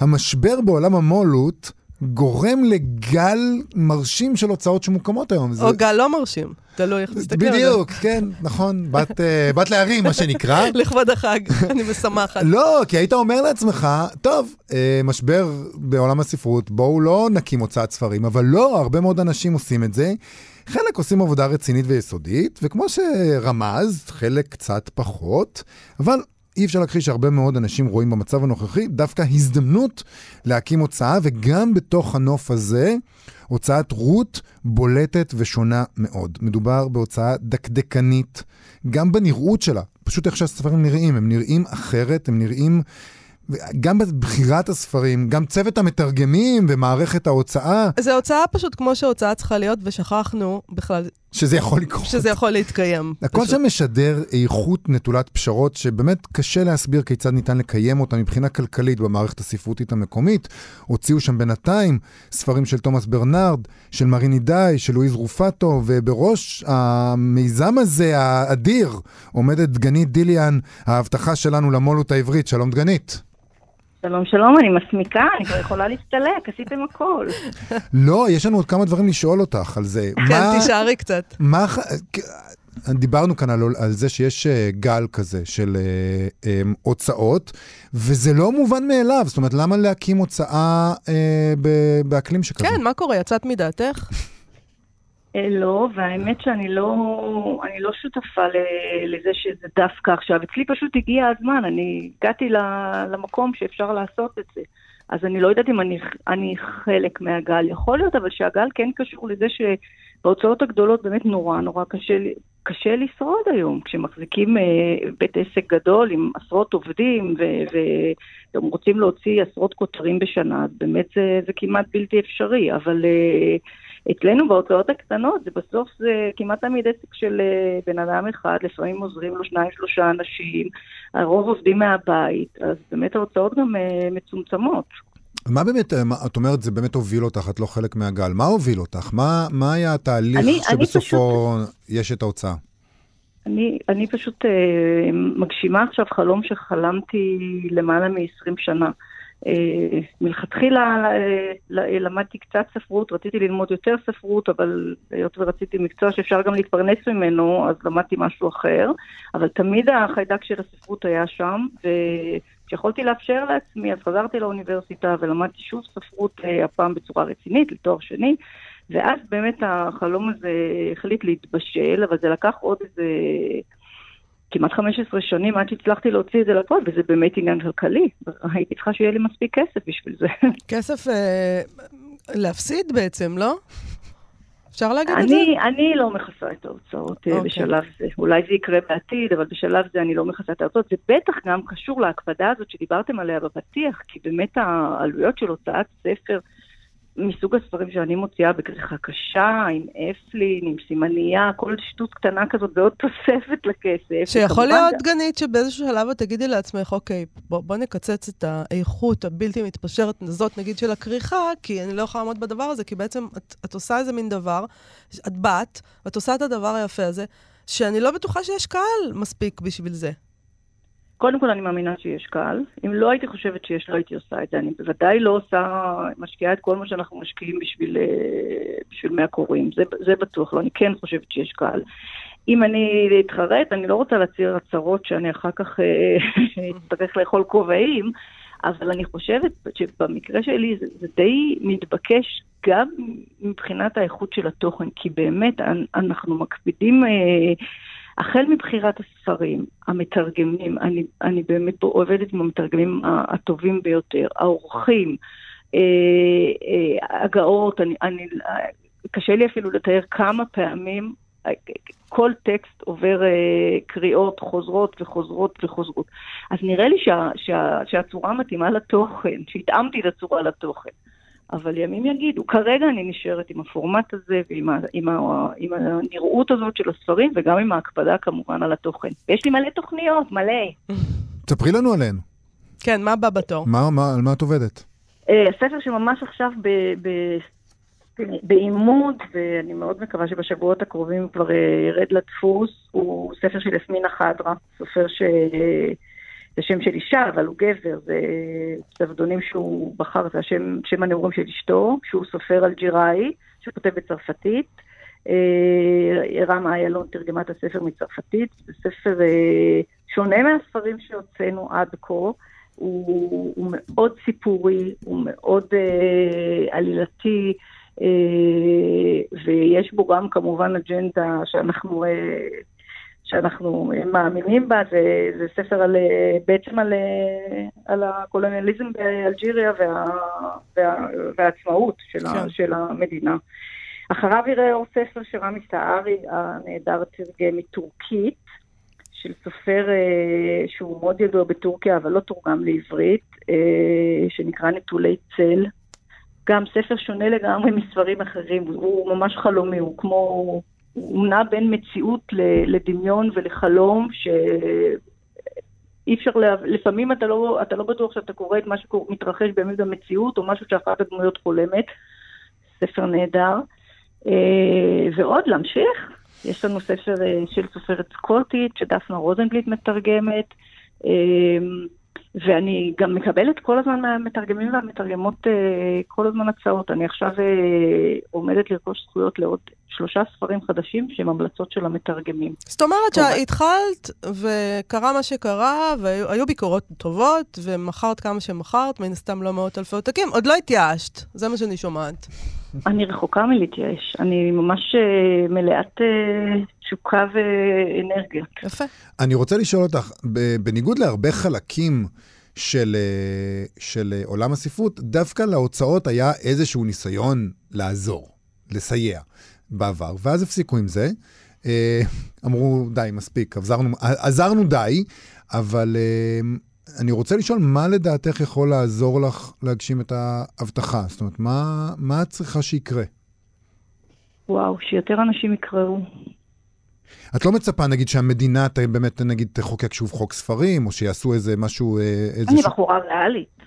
המשבר בעולם המו"לות גורם לגל מרשים של הוצאות שמוקמות היום. או גל לא מרשים, תלוי איך תסתכל על זה. בדיוק, כן, נכון. בת, uh, בת להרים, מה שנקרא. לכבוד החג, אני משמחת. לא, כי היית אומר לעצמך, טוב, uh, משבר בעולם הספרות, בואו לא נקים הוצאת ספרים, אבל לא, הרבה מאוד אנשים עושים את זה. חלק עושים עבודה רצינית ויסודית, וכמו שרמז, חלק קצת פחות, אבל אי אפשר להכחיש שהרבה מאוד אנשים רואים במצב הנוכחי דווקא הזדמנות להקים הוצאה, וגם בתוך הנוף הזה, הוצאת רות בולטת ושונה מאוד. מדובר בהוצאה דקדקנית, גם בנראות שלה, פשוט איך שהספרים נראים, הם נראים אחרת, הם נראים... גם בבחירת הספרים, גם צוות המתרגמים ומערכת ההוצאה. זה הוצאה פשוט כמו שהוצאה צריכה להיות, ושכחנו בכלל... שזה יכול לקרות. שזה יכול להתקיים. הכל שם משדר איכות נטולת פשרות, שבאמת קשה להסביר כיצד ניתן לקיים אותה מבחינה כלכלית במערכת הספרותית המקומית. הוציאו שם בינתיים ספרים של תומאס ברנרד, של מריני די, של לואיז רופטו, ובראש המיזם הזה, האדיר, עומדת דגנית דיליאן, ההבטחה שלנו למו"לות העברית. שלום דגנית. שלום, שלום, אני מסמיקה, אני כבר יכולה להסתלק, עשיתם הכל. לא, יש לנו עוד כמה דברים לשאול אותך על זה. כן, תישארי קצת. מה... דיברנו כאן על, על זה שיש uh, גל כזה של uh, um, הוצאות, וזה לא מובן מאליו. זאת אומרת, למה להקים הוצאה uh, באקלים שכזה? כן, מה קורה? יצאת מדעתך? אה, לא, והאמת שאני לא, אני לא שותפה לזה שזה דווקא עכשיו. אצלי פשוט הגיע הזמן, אני הגעתי למקום שאפשר לעשות את זה. אז אני לא יודעת אם אני, אני חלק מהגל. יכול להיות, אבל שהגל כן קשור לזה שבהוצאות הגדולות באמת נורא נורא קשה, קשה לשרוד היום. כשמחזיקים אה, בית עסק גדול עם עשרות עובדים והם רוצים להוציא עשרות כותרים בשנה, באמת זה, זה כמעט בלתי אפשרי. אבל... אה, אצלנו בהוצאות הקטנות זה בסוף זה כמעט תמיד עסק של אה, בן אדם אחד, לפעמים עוזרים לו שניים שלושה אנשים, הרוב עובדים מהבית, אז באמת ההוצאות גם אה, מצומצמות. מה באמת, אה, מה, את אומרת, זה באמת הוביל אותך, את לא חלק מהגל. מה הוביל אותך? מה, מה היה התהליך אני, שבסופו אני פשוט, יש את ההוצאה? אני, אני פשוט אה, מגשימה עכשיו חלום שחלמתי למעלה מ-20 שנה. אה, מלכתחילה למדתי קצת ספרות, רציתי ללמוד יותר ספרות, אבל היות ורציתי מקצוע שאפשר גם להתפרנס ממנו, אז למדתי משהו אחר. אבל תמיד החיידק של הספרות היה שם, וכשיכולתי לאפשר לעצמי, אז חזרתי לאוניברסיטה ולמדתי שוב ספרות, אה, הפעם בצורה רצינית, לתואר שני. ואז באמת החלום הזה החליט להתבשל, אבל זה לקח עוד איזה כמעט 15 שנים עד שהצלחתי להוציא את זה לפועל, וזה באמת עניין כלכלי. הייתי צריכה שיהיה לי מספיק כסף בשביל זה. כסף אה, להפסיד בעצם, לא? אפשר להגיד אני, את זה? אני לא מכסה את ההוצאות okay. אה, אוקיי. בשלב זה. אולי זה יקרה בעתיד, אבל בשלב זה אני לא מכסה את ההוצאות. זה בטח גם קשור להקפדה הזאת שדיברתם עליה בפתיח, כי באמת העלויות של הוצאת ספר... מסוג הספרים שאני מוציאה בכריכה קשה, עם אפלין, עם סימנייה, כל שטות קטנה כזאת ועוד תוספת לכסף. שיכול להיות, גנית, שבאיזשהו שלב את תגידי לעצמך, אוקיי, בוא, בוא נקצץ את האיכות הבלתי מתפשרת הזאת, נגיד, של הכריכה, כי אני לא יכולה לעמוד בדבר הזה, כי בעצם את, את עושה איזה מין דבר, את בת, ואת עושה את הדבר היפה הזה, שאני לא בטוחה שיש קהל מספיק בשביל זה. קודם כל אני מאמינה שיש קהל. אם לא הייתי חושבת שיש, לא הייתי עושה את זה. אני בוודאי לא עושה, משקיעה את כל מה שאנחנו משקיעים בשביל, אה, בשביל 100 קוראים. זה, זה בטוח לא. אני כן חושבת שיש קהל. אם אני אתחרט, אני לא רוצה להצהיר הצהרות שאני אחר כך אה, אצטרך לאכול כובעים, אבל אני חושבת שבמקרה שלי זה, זה די מתבקש גם מבחינת האיכות של התוכן, כי באמת אנחנו מקפידים... אה, החל מבחירת הספרים, המתרגמים, אני, אני באמת עובדת עם המתרגמים הטובים ביותר, האורחים, אה, אה, הגאות, אני, אני, קשה לי אפילו לתאר כמה פעמים אה, כל טקסט עובר קריאות חוזרות וחוזרות וחוזרות. אז נראה לי שה, שה, שהצורה מתאימה לתוכן, שהתאמתי את הצורה לתוכן. אבל ימים יגידו. כרגע אני נשארת עם הפורמט הזה ועם ה, עם ה, עם הנראות הזאת של הספרים, וגם עם ההקפדה כמובן על התוכן. ויש לי מלא תוכניות, מלא. ספרי לנו עליהן. כן, מה בא בתור? מה, מה, על מה את עובדת? הספר שממש עכשיו בעימוד, ואני מאוד מקווה שבשבועות הקרובים כבר ירד לדפוס, הוא ספר של יסמינה חדרה, סופר ש... זה שם של אישה, אבל הוא גבר, זה פסבדונים שהוא בחר, זה השם, שם הנעורים של אשתו, שהוא סופר אלג'יראי, שכותב בצרפתית. אה, רמה איילון תרגמה את הספר מצרפתית, זה ספר אה, שונה מהספרים שהוצאנו עד כה. הוא, הוא מאוד סיפורי, הוא מאוד אה, עלילתי, אה, ויש בו גם כמובן אג'נדה שאנחנו אה, שאנחנו מאמינים בה, זה, זה ספר על, בעצם על, על הקולוניאליזם באלג'יריה וה, וה, והעצמאות של, כן. ה, של המדינה. אחריו יראה אור ספר שרמי סהרי הנהדר תרגם מטורקית, של סופר אה, שהוא מאוד ידוע בטורקיה, אבל לא תורגם לעברית, אה, שנקרא נטולי צל. גם ספר שונה לגמרי מספרים אחרים, הוא ממש חלומי, הוא כמו הוא נע בין מציאות לדמיון ולחלום, שאי אפשר, לה... לפעמים אתה לא, אתה לא בטוח שאתה קורא את מה שמתרחש באמת במציאות, או משהו שאחת הדמויות חולמת. ספר נהדר. אה, ועוד, להמשיך, יש לנו ספר אה, של סופרת סקוטית, שדפנה רוזנבליט מתרגמת. ואני גם מקבלת כל הזמן מהמתרגמים והמתרגמות אה, כל הזמן הצעות. אני עכשיו אה, עומדת לרכוש זכויות לעוד שלושה ספרים חדשים שהם המלצות של המתרגמים. זאת אומרת שהתחלת וקרה מה שקרה, והיו ביקורות טובות, ומכרת כמה שמכרת, מן הסתם לא מאות אלפי עותקים. עוד לא התייאשת, זה מה שאני שומעת. אני רחוקה מלהתייאש. אני ממש אה, מלאת תשוקה ואנרגיה. יפה. אני רוצה לשאול אותך, בניגוד להרבה חלקים של, של עולם הספרות, דווקא להוצאות היה איזשהו ניסיון לעזור, לסייע בעבר, ואז הפסיקו עם זה. אה, אמרו, די, מספיק, עזרנו, עזרנו די, אבל אה, אני רוצה לשאול, מה לדעתך יכול לעזור לך להגשים את ההבטחה? זאת אומרת, מה, מה את צריכה שיקרה? וואו, שיותר אנשים יקראו. את לא מצפה, נגיד, שהמדינה באמת, נגיד, תחוקק שוב חוק ספרים, או שיעשו איזה משהו... אה, איזה אני בחורה ריאלית.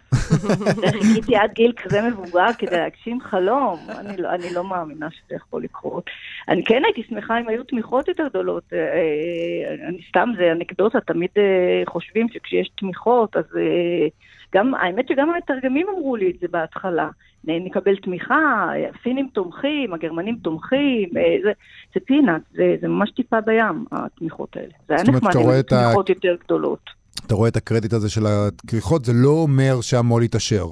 חיכיתי עד גיל כזה מבוגר כדי להגשים חלום. אני לא, אני לא מאמינה שזה יכול לקרות. אני כן הייתי שמחה אם היו תמיכות יותר גדולות. אה, אה, אני סתם, זה אנקדוטה, תמיד חושבים שכשיש תמיכות, אז... גם, האמת שגם המתרגמים אמרו לי את זה בהתחלה. נקבל תמיכה, הסינים תומכים, הגרמנים תומכים, אה, זה, זה פינאט, זה, זה ממש טיפה בים, התמיכות האלה. זה היה נחמד עם תמיכות ה... יותר גדולות. אתה רואה את הקרדיט הזה של הכריכות, זה לא אומר שהמו"ל יתעשר.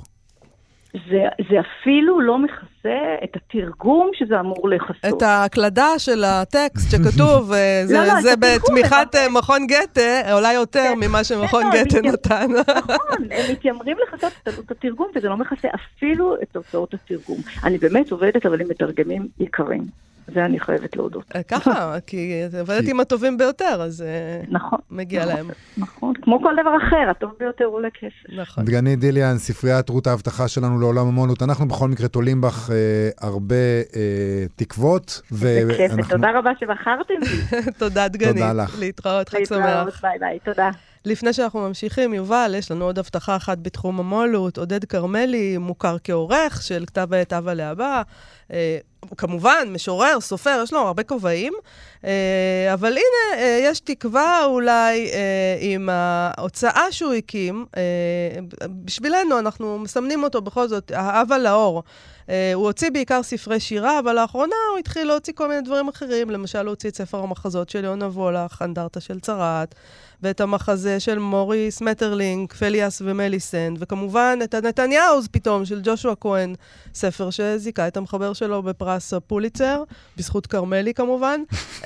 זה, זה אפילו לא מכסה את התרגום שזה אמור לכסות. את ההקלדה של הטקסט שכתוב, אה, זה, לא, לא, זה בתמיכת אה, מכון גתה, עולה יותר כן, ממה שמכון כן, גתה נתן. נכון, הם מתיימרים לכסות את התרגום, וזה לא מכסה אפילו את הוצאות התרגום. אני באמת עובדת, אבל עם מתרגמים יקרים. זה אני חייבת להודות. אה, ככה, כי את עובדת עם הטובים ביותר, אז אה, נכון, מגיע נכון, להם. נכון, כמו כל דבר אחר, הטוב ביותר עולה כסף. נכון. דגנית דיליאן, ספריית רות ההבטחה שלנו לעולם המו"לות. אנחנו בכל מקרה תולים בך אה, הרבה אה, תקוות. ואנחנו... בכיף, תודה רבה שבחרתם בי. תודה, דגנית. תודה לך. להתראות, חג שמח. להתראות, ביי ביי, תודה. לפני שאנחנו ממשיכים, יובל, יש לנו עוד הבטחה אחת בתחום המו"לות. עודד כרמלי מוכר כעורך של כתב העת אבא לאבא. אה, כמובן, משורר, סופר, יש לו הרבה כובעים. אה, אבל הנה, אה, יש תקווה אולי אה, עם ההוצאה שהוא הקים. אה, בשבילנו, אנחנו מסמנים אותו בכל זאת, האבא לאור. Uh, הוא הוציא בעיקר ספרי שירה, אבל לאחרונה הוא התחיל להוציא כל מיני דברים אחרים. למשל, הוא הוציא את ספר המחזות של יונה וולך, אנדרטה של צרעת, ואת המחזה של מוריס מטרלינק, פליאס ומליסנד, וכמובן את הנתניהוז פתאום של ג'ושוע כהן, ספר שזיכה את המחבר שלו בפרס הפוליצר, בזכות כרמלי כמובן. אה,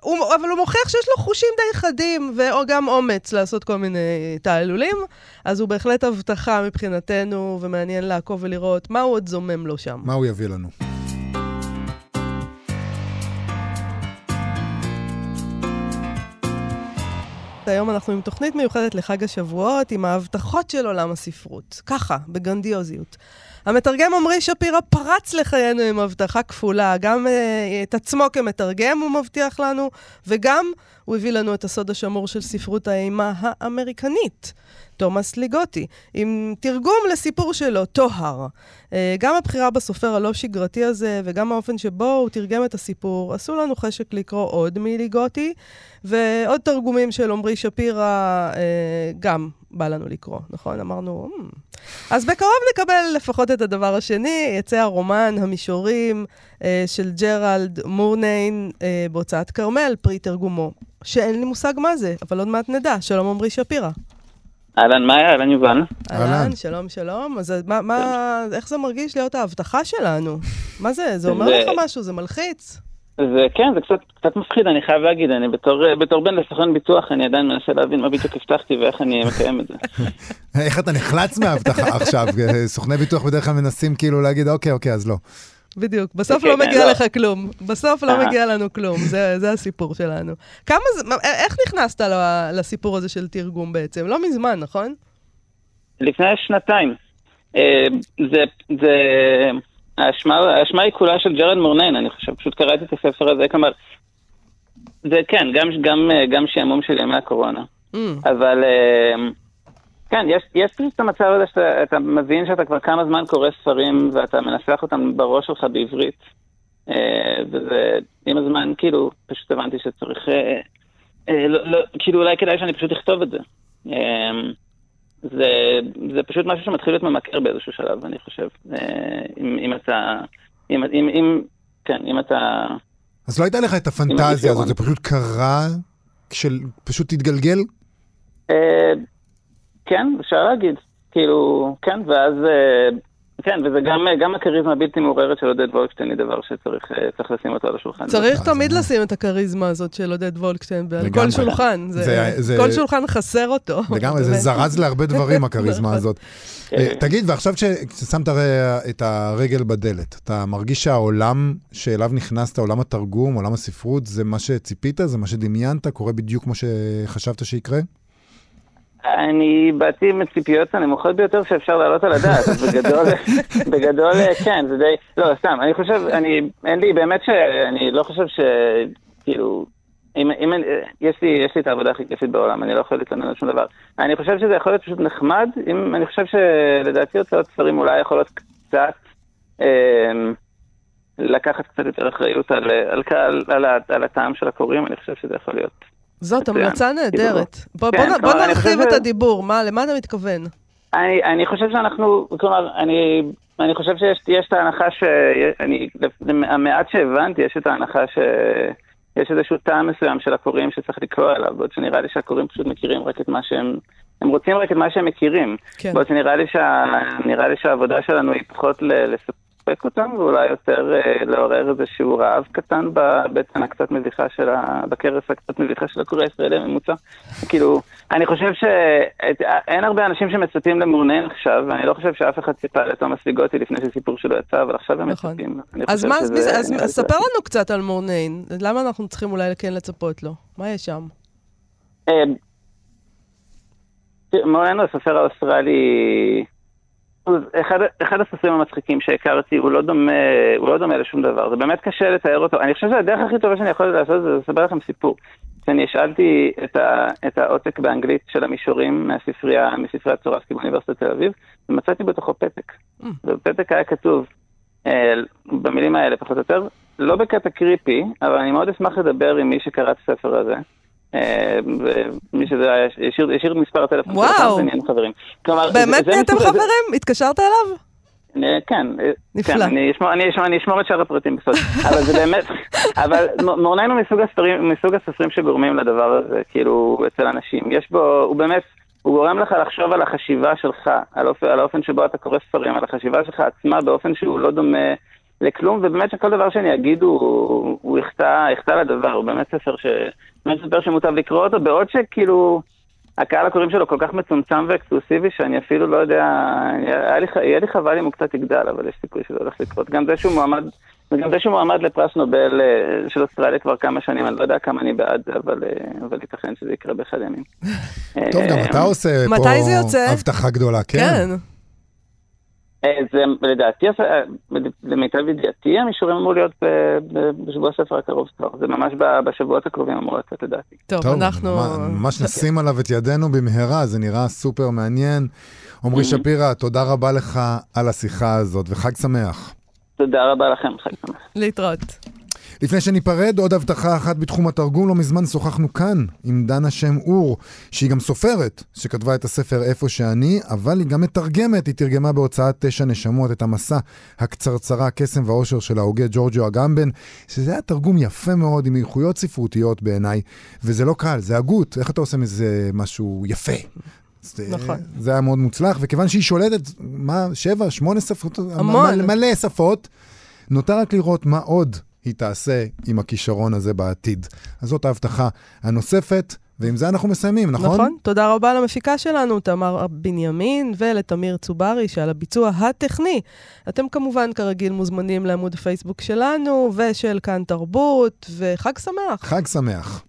הוא, אבל הוא מוכיח שיש לו חושים די חדים, וגם אומץ לעשות כל מיני תעלולים, אז הוא בהחלט הבטחה מבחינתנו, ומעניין לעקוב ולראות מה הוא עוד זומם לו שם. מה הוא יביא לנו? היום אנחנו עם תוכנית מיוחדת לחג השבועות, עם ההבטחות של עולם הספרות. ככה, בגרנדיוזיות. המתרגם עמרי שפירא פרץ לחיינו עם הבטחה כפולה. גם uh, את עצמו כמתרגם הוא מבטיח לנו, וגם הוא הביא לנו את הסוד השמור של ספרות האימה האמריקנית. תומאס ליגוטי, עם תרגום לסיפור שלו, טוהר. אה, גם הבחירה בסופר הלא שגרתי הזה, וגם האופן שבו הוא תרגם את הסיפור, עשו לנו חשק לקרוא עוד מליגוטי, ועוד תרגומים של עמרי שפירא, אה, גם בא לנו לקרוא, נכון? אמרנו, hmm. אז בקרוב נקבל לפחות את הדבר השני, יצא הרומן המישורים אה, של ג'רלד מורניין אה, בהוצאת כרמל, פרי תרגומו, שאין לי מושג מה זה, אבל עוד מעט נדע. שלום עמרי שפירא. אהלן מאיה, אהלן יובל. אהלן, שלום, שלום. אז מה, מה, איך זה מרגיש להיות ההבטחה שלנו? מה זה? זה אומר זה- לך משהו? זה מלחיץ? זה כן, זה קצת, קצת מפחיד, אני חייב להגיד, אני בתור, בתור בן לסוכן ביטוח, אני עדיין מנסה להבין מה בדיוק הבטחתי ואיך אני מקיים את זה. איך אתה נחלץ מההבטחה עכשיו? סוכני ביטוח בדרך כלל מנסים כאילו להגיד, אוקיי, אוקיי, אז לא. בדיוק. בסוף כן, לא כן, מגיע לא. לך כלום. בסוף לא אה. מגיע לנו כלום. זה, זה הסיפור שלנו. כמה זה, מה- איך נכנסת לסיפור הזה של תרגום בעצם? לא מזמן, נכון? לפני שנתיים. אה, זה, זה, האשמה, היא כולה של ג'רד מורנן, אני חושב, פשוט קראתי את הספר הזה, כלומר, זה כן, גם, גם, גם שעמום של ימי הקורונה. Mm. אבל אה, כן, יש, יש פשוט את המצב הזה שאתה אתה מבין שאתה כבר כמה זמן קורא ספרים ואתה מנסח אותם בראש שלך בעברית. אה, וזה, עם הזמן, כאילו, פשוט הבנתי שצריך, אה, אה, לא, לא, כאילו אולי כדאי שאני פשוט אכתוב את זה. זה, זה פשוט משהו שמתחיל להיות ממכר באיזשהו שלב, אני חושב. אם, אם אתה, אם, אם, אם, כן, אם אתה... אז לא הייתה לך את הפנטזיה הזאת, זה פשוט קרה, של פשוט התגלגל? כן, אפשר להגיד. כאילו, כן, ואז, אה, כן, וזה גם, אה, גם הכריזמה הבלתי מעוררת של עודד וולקשטיין היא דבר שצריך אה, צריך לשים אותו על השולחן. צריך אז תמיד זה- לשים את הכריזמה הזאת של עודד וולקשטיין על. כל שולחן. זה- זה- זה- כל שולחן חסר אותו. לגמרי, זה. זרז להרבה דברים, הכריזמה נכון. הזאת. תגיד, ועכשיו ששמת הרי את הרגל בדלת, אתה מרגיש שהעולם שאליו נכנסת, עולם התרגום, עולם הספרות, זה מה שציפית? זה מה שדמיינת? קורה בדיוק כמו שחשבת שיקרה? אני באתי עם הציפיות הנמוכות ביותר שאפשר להעלות על הדעת, אז בגדול, בגדול, אה, כן, זה די, לא, סתם, אני חושב, אני, אין לי, באמת שאני לא חושב ש, כאילו, אם, אם, אני- יש לי, יש לי את העבודה הכי כיפית בעולם, אני לא יכול להתלונן על שום דבר. אני חושב שזה יכול להיות פשוט נחמד, אם, אני חושב שלדעתי הוצאות ספרים אולי יכולות קצת, אה, לקחת קצת יותר אחריות על, על, על, על, ה- על הטעם של הקוראים, אני חושב שזה יכול להיות. זאת. המלצה נהדרת. בוא כן, בוא אני נרחיב את ש- הדיבור. מה, למה אתה מתכוון? אני, אני חושב שאנחנו, כלומר, אני, אני חושב שיש יש את ההנחה ש... אני, המעט שהבנתי, יש את ההנחה שיש איזשהו טעם מסוים של הקוראים שצריך לקרוא אליו, בעוד שנראה לי שהקוראים פשוט מכירים רק את מה שהם... הם רוצים רק את מה שהם מכירים. כן. בעוד שנראה לי, שה, לי שהעבודה שלנו היא פחות לספק אותם, ואולי יותר אה, לעורר איזשהו רעב קטן בבטן הקצת מביכה של ה... בכרס הקצת מביכה של הקורא הישראלי הממוצע. כאילו, אני חושב שאין הרבה אנשים שמצפים למורנן עכשיו, ואני לא חושב שאף אחד ציפה לתומאס ליגוטי לפני שסיפור שלו יצא, אבל עכשיו הם נכון. מצפים. אז מה, אז שזה- אז לי ספר לנו קצת על מורניין. למה אנחנו צריכים אולי כן לצפות לו? מה יש שם? אה, מורניין הוא הסופר האוסטרלי, אחד, אחד הסופרים המצחיקים שהכרתי, הוא לא, דומה, הוא לא דומה לשום דבר, זה באמת קשה לתאר אותו. אני חושב שהדרך הכי טובה שאני יכול לעשות זה לספר לכם סיפור. כשאני השאלתי את, ה, את העותק באנגלית של המישורים מהספרייה, מספריית סוראסקי באוניברסיטת תל אביב, ומצאתי בתוכו פתק. Mm. ובפתק היה כתוב, אה, במילים האלה פחות או יותר, לא בקטע קריפי, אבל אני מאוד אשמח לדבר עם מי שקרא את הספר הזה. אה, ומי שזה היה, השאיר השאיר מספר הטלפון וואו. שלו ונהיינו חברים. כלומר, באמת נהייתם זה- חברים? התקשרת אליו? אה, כן, אה, נפלא. כן, אני אשמור, אני, אשמור, אני אשמור את שאר הפרטים בסוד, אבל זה באמת, אבל מורנן הוא מסוג הספרים, מסוג הסופרים שגורמים לדבר הזה, כאילו, אצל אנשים. יש בו, הוא באמת, הוא גורם לך לחשוב על החשיבה שלך, על האופן שבו אתה קורא ספרים, על החשיבה שלך עצמה באופן שהוא לא דומה לכלום, ובאמת שכל דבר שאני אגיד הוא, הוא יחטא, יחטא לדבר, הוא באמת ספר ש... באמת ספר שמוטב לקרוא אותו, בעוד שכאילו... הקהל הקוראים שלו כל כך מצומצם ואקסקלוסיבי, שאני אפילו לא יודע, היה לי, יהיה לי חבל אם הוא קצת יגדל, אבל יש סיכוי שזה הולך לקרות. גם זה שהוא מועמד, וגם זה שהוא מועמד לפרס נובל אה, של אוסטרליה כבר כמה שנים, אני לא יודע כמה אני בעד, אבל, אה, אבל ייתכן שזה יקרה באחד הימים. טוב, גם אה, אתה עושה זה פה? הבטחה גדולה, כן? כן. זה לדעתי, למיטב ידיעתי, המשוררים אמור להיות בשבוע הספר הקרוב כבר. זה ממש בשבועות הקרובים אמור לצאת לדעתי. טוב, אנחנו... ממש נשים עליו את ידינו במהרה, זה נראה סופר מעניין. עמרי שפירא, תודה רבה לך על השיחה הזאת, וחג שמח. תודה רבה לכם, חג שמח. להתראות. לפני שניפרד, עוד הבטחה אחת בתחום התרגום. לא מזמן שוחחנו כאן עם דנה שם אור, שהיא גם סופרת, שכתבה את הספר איפה שאני, אבל היא גם מתרגמת. היא תרגמה בהוצאת תשע נשמות את המסע הקצרצרה, קסם ואושר של ההוגה ג'ורג'ו אגמבן, שזה היה תרגום יפה מאוד, עם איכויות ספרותיות בעיניי, וזה לא קל, זה הגות. איך אתה עושה מזה משהו יפה? נכון. זה היה מאוד מוצלח, וכיוון שהיא שולטת, מה, שבע, שמונה שפות? המון. מלא שפות. נותר רק לראות מה עוד היא תעשה עם הכישרון הזה בעתיד. אז זאת ההבטחה הנוספת, ועם זה אנחנו מסיימים, נכון? נכון. תודה רבה למפיקה שלנו, תמר בנימין, ולתמיר צוברי, שעל הביצוע הטכני. אתם כמובן, כרגיל, מוזמנים לעמוד הפייסבוק שלנו, ושל כאן תרבות, וחג שמח. חג שמח.